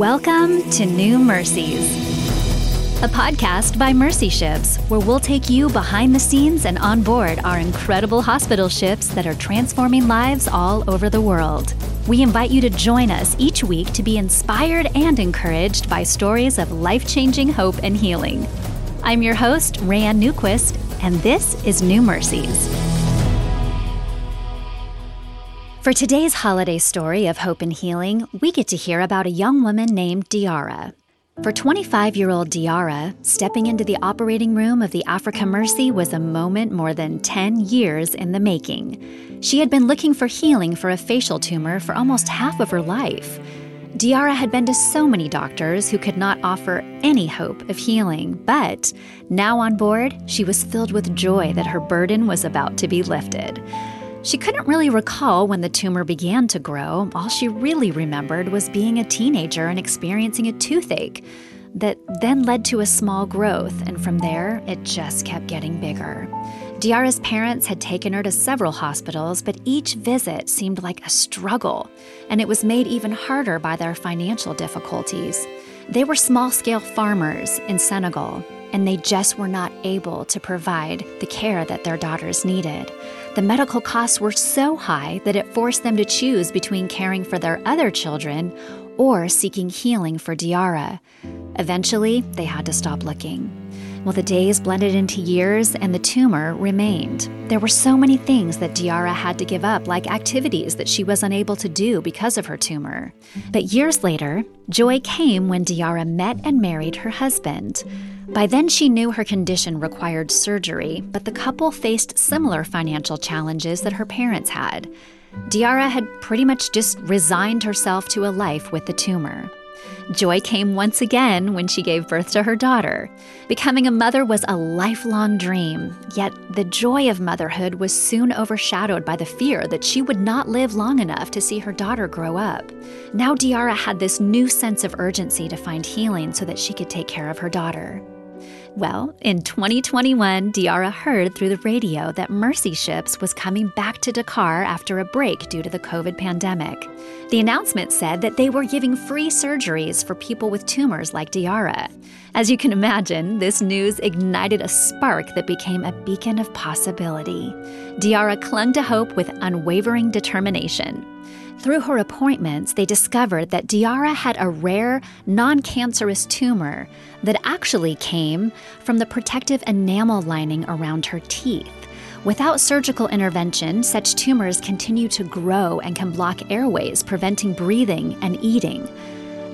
Welcome to New Mercies, a podcast by Mercy Ships, where we'll take you behind the scenes and on board our incredible hospital ships that are transforming lives all over the world. We invite you to join us each week to be inspired and encouraged by stories of life changing hope and healing. I'm your host, Rayanne Newquist, and this is New Mercies. For today's holiday story of hope and healing, we get to hear about a young woman named Diarra. For 25 year old Diarra, stepping into the operating room of the Africa Mercy was a moment more than 10 years in the making. She had been looking for healing for a facial tumor for almost half of her life. Diarra had been to so many doctors who could not offer any hope of healing, but now on board, she was filled with joy that her burden was about to be lifted. She couldn't really recall when the tumor began to grow. All she really remembered was being a teenager and experiencing a toothache that then led to a small growth, and from there, it just kept getting bigger. Diarra's parents had taken her to several hospitals, but each visit seemed like a struggle, and it was made even harder by their financial difficulties. They were small scale farmers in Senegal, and they just were not able to provide the care that their daughters needed. The medical costs were so high that it forced them to choose between caring for their other children or seeking healing for Diarra. Eventually, they had to stop looking. Well, the days blended into years and the tumor remained. There were so many things that Diarra had to give up, like activities that she was unable to do because of her tumor. But years later, joy came when Diarra met and married her husband. By then, she knew her condition required surgery, but the couple faced similar financial challenges that her parents had. Diarra had pretty much just resigned herself to a life with the tumor. Joy came once again when she gave birth to her daughter. Becoming a mother was a lifelong dream, yet the joy of motherhood was soon overshadowed by the fear that she would not live long enough to see her daughter grow up. Now, Diarra had this new sense of urgency to find healing so that she could take care of her daughter. Well, in 2021, Diarra heard through the radio that Mercy Ships was coming back to Dakar after a break due to the COVID pandemic. The announcement said that they were giving free surgeries for people with tumors like Diarra. As you can imagine, this news ignited a spark that became a beacon of possibility. Diarra clung to hope with unwavering determination. Through her appointments, they discovered that Diarra had a rare, non cancerous tumor that actually came from the protective enamel lining around her teeth. Without surgical intervention, such tumors continue to grow and can block airways, preventing breathing and eating.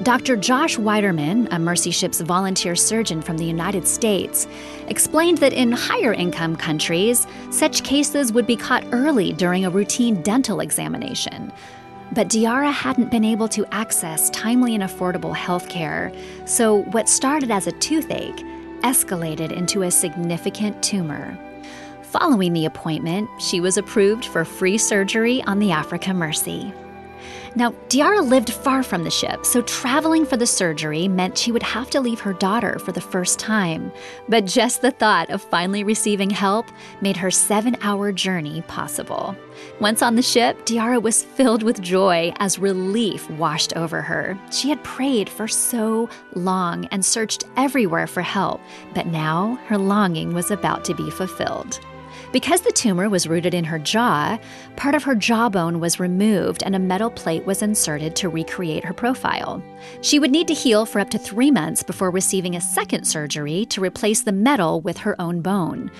Dr. Josh Weiderman, a Mercy Ships volunteer surgeon from the United States, explained that in higher income countries, such cases would be caught early during a routine dental examination. But Diarra hadn't been able to access timely and affordable health care, so what started as a toothache escalated into a significant tumor. Following the appointment, she was approved for free surgery on the Africa Mercy. Now, Diarra lived far from the ship, so traveling for the surgery meant she would have to leave her daughter for the first time. But just the thought of finally receiving help made her seven hour journey possible. Once on the ship, Diarra was filled with joy as relief washed over her. She had prayed for so long and searched everywhere for help, but now her longing was about to be fulfilled. Because the tumor was rooted in her jaw, part of her jawbone was removed and a metal plate was inserted to recreate her profile. She would need to heal for up to three months before receiving a second surgery to replace the metal with her own bone.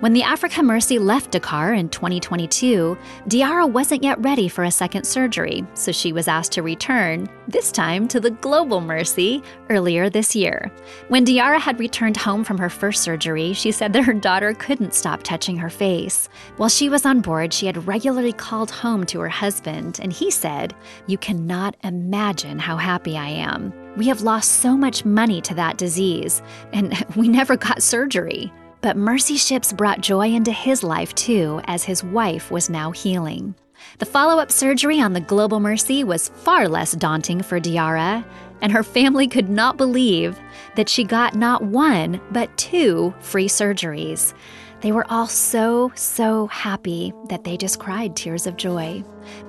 When the Africa Mercy left Dakar in 2022, Diarra wasn't yet ready for a second surgery, so she was asked to return, this time to the Global Mercy, earlier this year. When Diarra had returned home from her first surgery, she said that her daughter couldn't stop touching her face. While she was on board, she had regularly called home to her husband, and he said, You cannot imagine how happy I am. We have lost so much money to that disease, and we never got surgery. But Mercy Ships brought joy into his life too, as his wife was now healing. The follow up surgery on the Global Mercy was far less daunting for Diarra, and her family could not believe that she got not one, but two free surgeries. They were all so, so happy that they just cried tears of joy.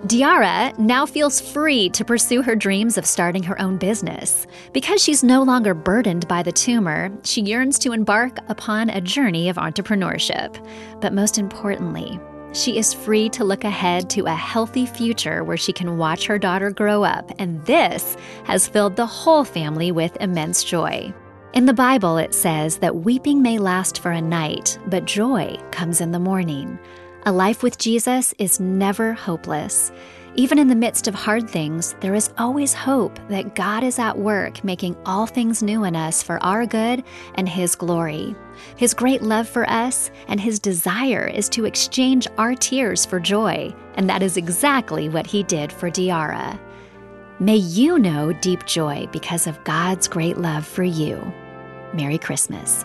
Diarra now feels free to pursue her dreams of starting her own business. Because she's no longer burdened by the tumor, she yearns to embark upon a journey of entrepreneurship. But most importantly, she is free to look ahead to a healthy future where she can watch her daughter grow up, and this has filled the whole family with immense joy. In the Bible, it says that weeping may last for a night, but joy comes in the morning. A life with Jesus is never hopeless. Even in the midst of hard things, there is always hope that God is at work making all things new in us for our good and His glory. His great love for us and His desire is to exchange our tears for joy, and that is exactly what He did for Diarra. May you know deep joy because of God's great love for you. Merry Christmas.